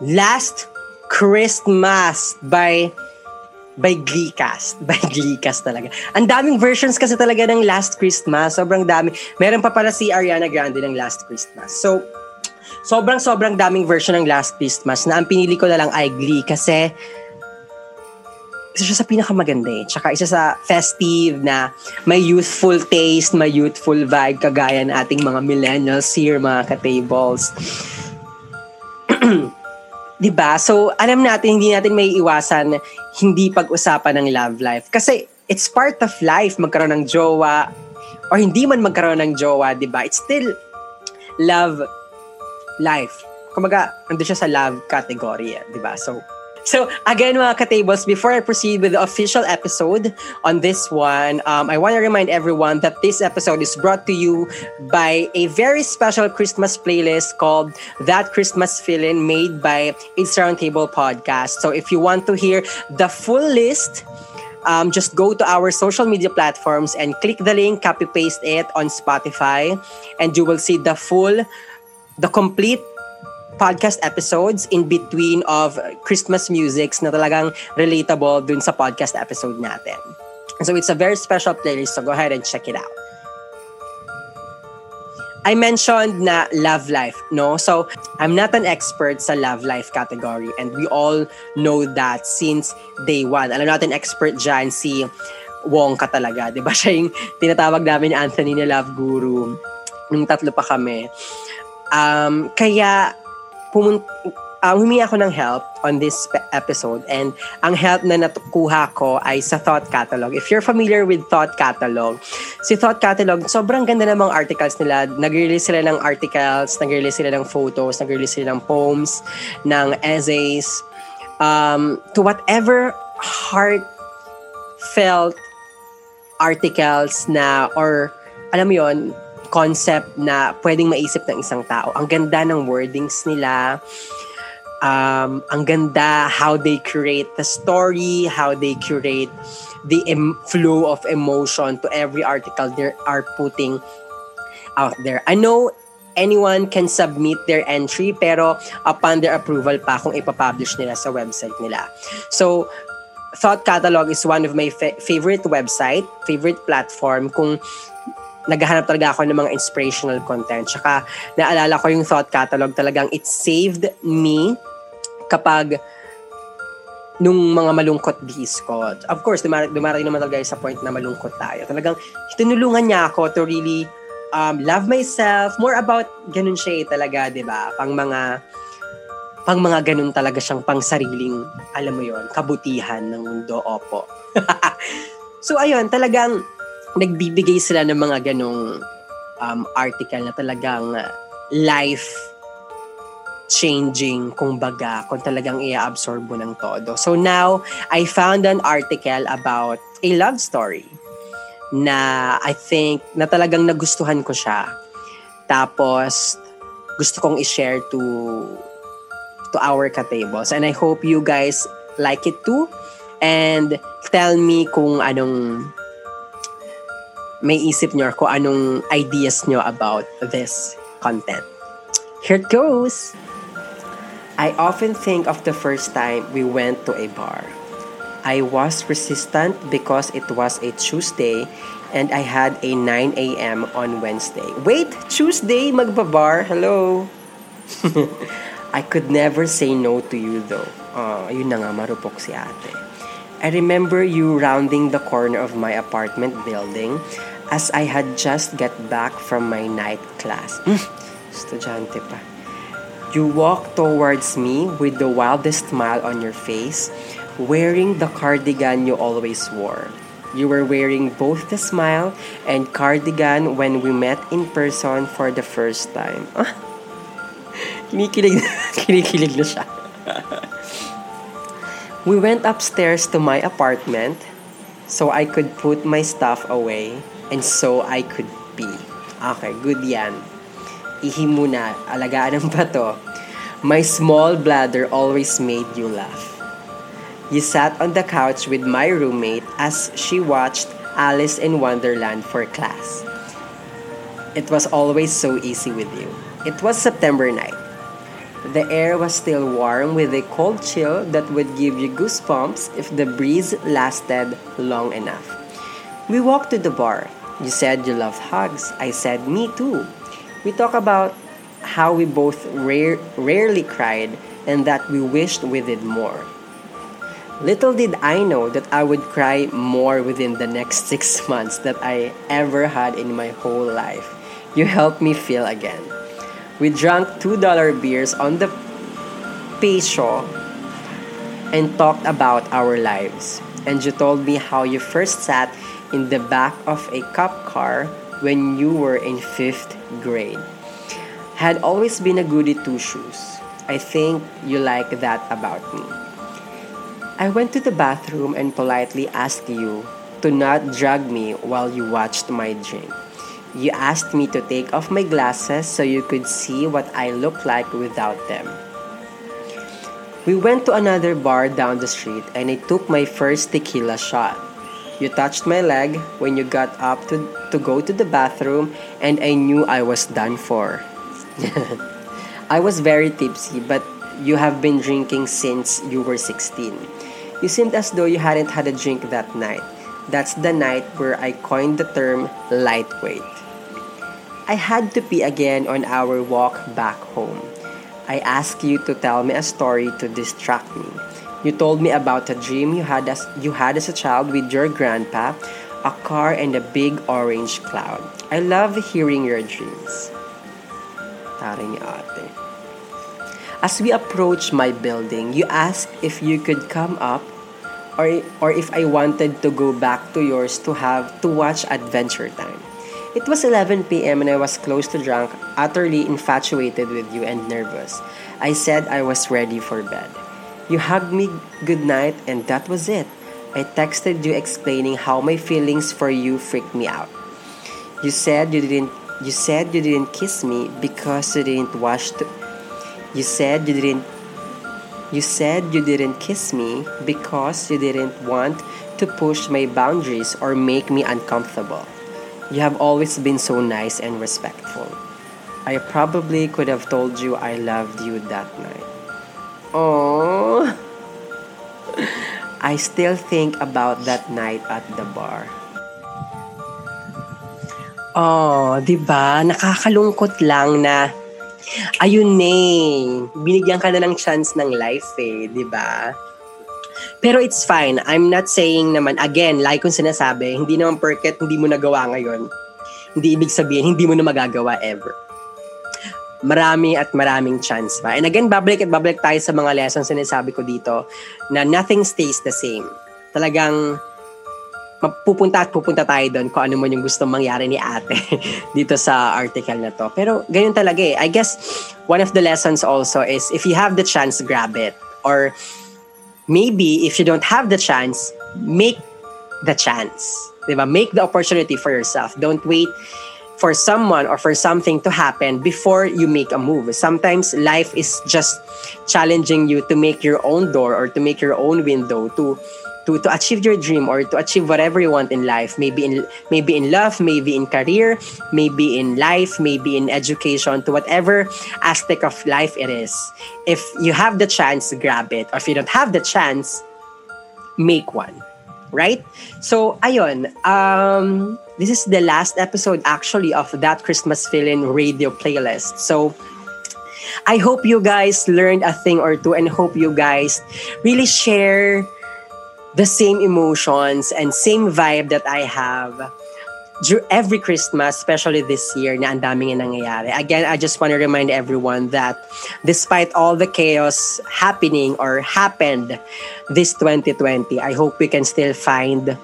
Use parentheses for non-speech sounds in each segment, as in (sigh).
Last Christmas by by Gleecast. (laughs) By Gleecast talaga. Ang daming versions kasi talaga ng Last Christmas. Sobrang dami. Meron pa pala si Ariana Grande ng Last Christmas. So, sobrang sobrang daming version ng Last Christmas na ang pinili ko na lang ay Glee kasi isa siya sa pinakamaganda eh. Tsaka isa sa festive na may youthful taste, may youthful vibe kagaya ng ating mga millennials here, mga ka-tables. (clears throat) 'Di ba? So, alam natin hindi natin may iwasan hindi pag-usapan ng love life kasi it's part of life magkaroon ng jowa or hindi man magkaroon ng jowa, 'di ba? It's still love life. Kumaga, ando siya sa love category, 'di ba? So, So, again, mga ka-tables, before I proceed with the official episode on this one, um, I want to remind everyone that this episode is brought to you by a very special Christmas playlist called That Christmas Feeling made by It's Roundtable Podcast. So, if you want to hear the full list, um, just go to our social media platforms and click the link, copy paste it on Spotify, and you will see the full, the complete podcast episodes in between of Christmas musics na talagang relatable dun sa podcast episode natin. So it's a very special playlist, so go ahead and check it out. I mentioned na love life, no? So, I'm not an expert sa love life category and we all know that since day one. Alam natin expert dyan si Wongka talaga, di ba? (laughs) Siya yung tinatawag namin ni Anthony na love guru. Nung tatlo pa kami. Um, kaya pumun uh, humingi ako ng help on this episode and ang help na natukuha ko ay sa Thought Catalog. If you're familiar with Thought Catalog, si Thought Catalog, sobrang ganda ng mga articles nila. Nag-release sila ng articles, nag-release sila ng photos, nag-release sila ng poems, ng essays, um, to whatever heartfelt articles na or alam mo yon concept na pwedeng maisip ng isang tao. Ang ganda ng wordings nila. Um, ang ganda how they create the story, how they curate the em- flow of emotion to every article they are putting out there. I know anyone can submit their entry pero upon their approval pa kung ipapublish nila sa website nila. So, Thought Catalog is one of my fa- favorite website, favorite platform kung naghahanap talaga ako ng mga inspirational content. Tsaka naalala ko yung thought catalog talagang it saved me kapag nung mga malungkot days ko. Of course, dumar- dumarating naman talaga sa point na malungkot tayo. Talagang tinulungan niya ako to really um, love myself. More about ganun siya eh, talaga, di ba? Pang mga pang mga ganun talaga siyang pang sariling, alam mo yon kabutihan ng mundo. Opo. (laughs) so, ayun, talagang nagbibigay sila ng mga ganong um, article na talagang life changing, kung baga, kung talagang i-absorb mo ng todo. So now, I found an article about a love story na I think na talagang nagustuhan ko siya. Tapos, gusto kong i-share to to our katables. And I hope you guys like it too. And tell me kung anong may isip nyo or kung anong ideas nyo about this content. Here it goes! I often think of the first time we went to a bar. I was resistant because it was a Tuesday and I had a 9 a.m. on Wednesday. Wait, Tuesday magbabar? Hello? (laughs) I could never say no to you though. Uh, yun na nga, marupok si ate. I remember you rounding the corner of my apartment building as I had just get back from my night class. Mm, estudyante pa. You walked towards me with the wildest smile on your face, wearing the cardigan you always wore. You were wearing both the smile and cardigan when we met in person for the first time. (laughs) Kinikilig, (laughs) kinikilig na siya. (laughs) we went upstairs to my apartment so I could put my stuff away and so I could be. Okay, good yan. Ihi muna, alagaan ng bato. My small bladder always made you laugh. You sat on the couch with my roommate as she watched Alice in Wonderland for class. It was always so easy with you. It was September night. The air was still warm with a cold chill that would give you goosebumps if the breeze lasted long enough. We walked to the bar. You said you loved hugs. I said, me too. We talked about how we both rare, rarely cried and that we wished we did more. Little did I know that I would cry more within the next (laughs) six months that I ever had in my whole life. You helped me feel again. We drank $2 beers on the Peso and talked about our lives. And you told me how you first sat in the back of a cop car when you were in fifth grade. Had always been a goody two shoes. I think you like that about me. I went to the bathroom and politely asked you to not drag me while you watched my drink. You asked me to take off my glasses so you could see what I look like without them. We went to another bar down the street and I took my first tequila shot. You touched my leg when you got up to, to go to the bathroom and I knew I was done for. (laughs) I was very tipsy, but you have been drinking since you were 16. You seemed as though you hadn't had a drink that night. That's the night where I coined the term lightweight. I had to pee again on our walk back home. I asked you to tell me a story to distract me. You told me about a dream you had as you had as a child with your grandpa, a car and a big orange cloud. I love hearing your dreams. Ate. As we approached my building, you asked if you could come up or, or if I wanted to go back to yours to have to watch Adventure Time. It was 11 p.m. and I was close to drunk, utterly infatuated with you and nervous. I said I was ready for bed. You hugged me good night and that was it. I texted you explaining how my feelings for you freaked me out. You said you didn't you said you didn't kiss me because you didn't wash to, You said you didn't you said you didn't kiss me because you didn't want to push my boundaries or make me uncomfortable. You have always been so nice and respectful. I probably could have told you I loved you that night. Oh, I still think about that night at the bar. Oh, 'di ba? Nakakalungkot lang na ayun eh, binigyan ka na ng chance ng life eh, 'di ba? Pero it's fine. I'm not saying naman, again, like kong sinasabi, hindi naman perket hindi mo nagawa ngayon. Hindi ibig sabihin, hindi mo na magagawa ever. Marami at maraming chance pa. And again, babalik at babalik tayo sa mga lessons na sinasabi ko dito na nothing stays the same. Talagang pupunta at pupunta tayo doon kung ano man yung gusto mangyari ni ate (laughs) dito sa article na to. Pero ganyan talaga eh. I guess one of the lessons also is if you have the chance, grab it. Or maybe if you don't have the chance, make the chance. Diba? Make the opportunity for yourself. Don't wait for someone or for something to happen before you make a move. Sometimes life is just challenging you to make your own door or to make your own window to to to achieve your dream or to achieve whatever you want in life. Maybe in maybe in love maybe in career maybe in life maybe in education to whatever aspect of life it is. If you have the chance grab it. Or if you don't have the chance make one right? So ayon um this is the last episode actually of that christmas feeling radio playlist. So I hope you guys learned a thing or two and hope you guys really share the same emotions and same vibe that I have every Christmas, especially this year na ang daming nangyayari. Again, I just want to remind everyone that despite all the chaos happening or happened this 2020, I hope we can still find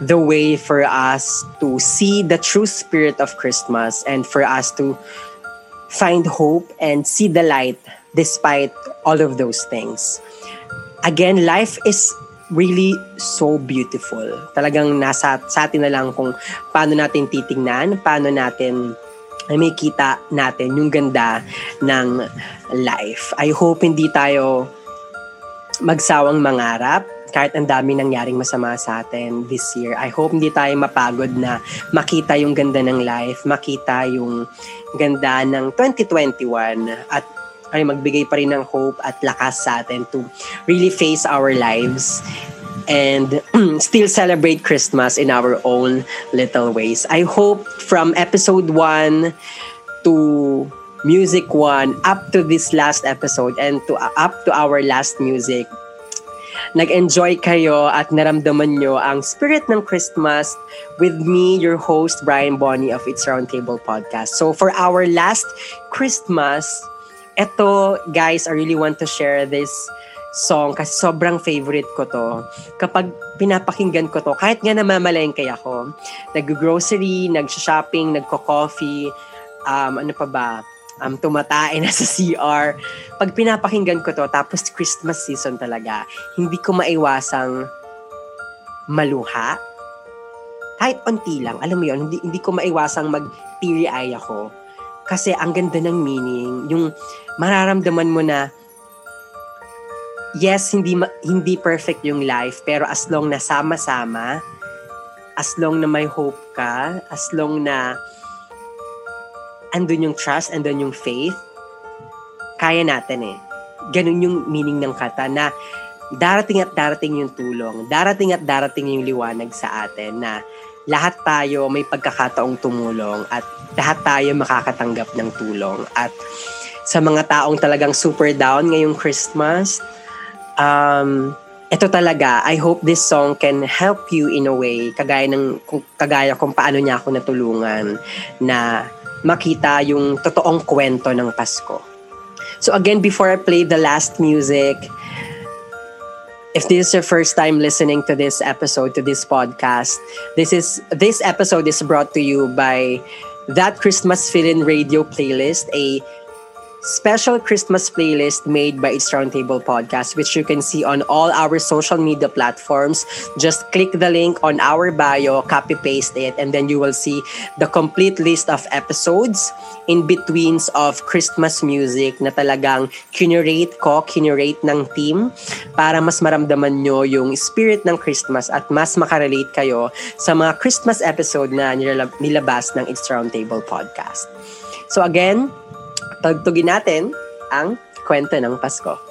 the way for us to see the true spirit of Christmas and for us to find hope and see the light despite all of those things. Again, life is really so beautiful. Talagang nasa sa atin na lang kung paano natin titingnan, paano natin ay may kita natin yung ganda ng life. I hope hindi tayo magsawang mangarap kahit ang dami nangyaring masama sa atin this year. I hope hindi tayo mapagod na makita yung ganda ng life, makita yung ganda ng 2021 at ay magbigay pa rin ng hope at lakas sa atin to really face our lives and (clears throat) still celebrate Christmas in our own little ways. I hope from episode 1 to music 1 up to this last episode and to up to our last music nag-enjoy kayo at naramdaman nyo ang spirit ng Christmas with me, your host, Brian Bonnie of It's Roundtable Podcast. So for our last Christmas, eto guys, I really want to share this song kasi sobrang favorite ko to. Kapag pinapakinggan ko to, kahit nga namamalengke ako, nag-grocery, nag-shopping, nagko-coffee, um, ano pa ba, um, tumatae na sa CR. Pag pinapakinggan ko to, tapos Christmas season talaga, hindi ko maiwasang maluha. Kahit onti lang, alam mo yon hindi, hindi ko maiwasang mag-teary eye ako. Kasi ang ganda ng meaning, yung mararamdaman mo na yes, hindi hindi perfect yung life, pero as long na sama-sama, as long na may hope ka, as long na andun yung trust, andun yung faith, kaya natin eh. Ganun yung meaning ng kata na darating at darating yung tulong, darating at darating yung liwanag sa atin na lahat tayo may pagkakataong tumulong at lahat tayo makakatanggap ng tulong. At sa mga taong talagang super down ngayong Christmas, um, ito talaga, I hope this song can help you in a way, kagaya, ng, kagaya kung paano niya ako natulungan na makita yung totoong kwento ng Pasko. So again, before I play the last music, if this is your first time listening to this episode, to this podcast, this is this episode is brought to you by that Christmas Fill-In Radio playlist, a special Christmas playlist made by its Roundtable Podcast, which you can see on all our social media platforms. Just click the link on our bio, copy paste it, and then you will see the complete list of episodes in betweens of Christmas music na talagang curate ko, curate ng team para mas maramdaman nyo yung spirit ng Christmas at mas makarelate kayo sa mga Christmas episode na nilabas ng It's Roundtable Podcast. So again, tagtugin natin ang kwento ng Pasko.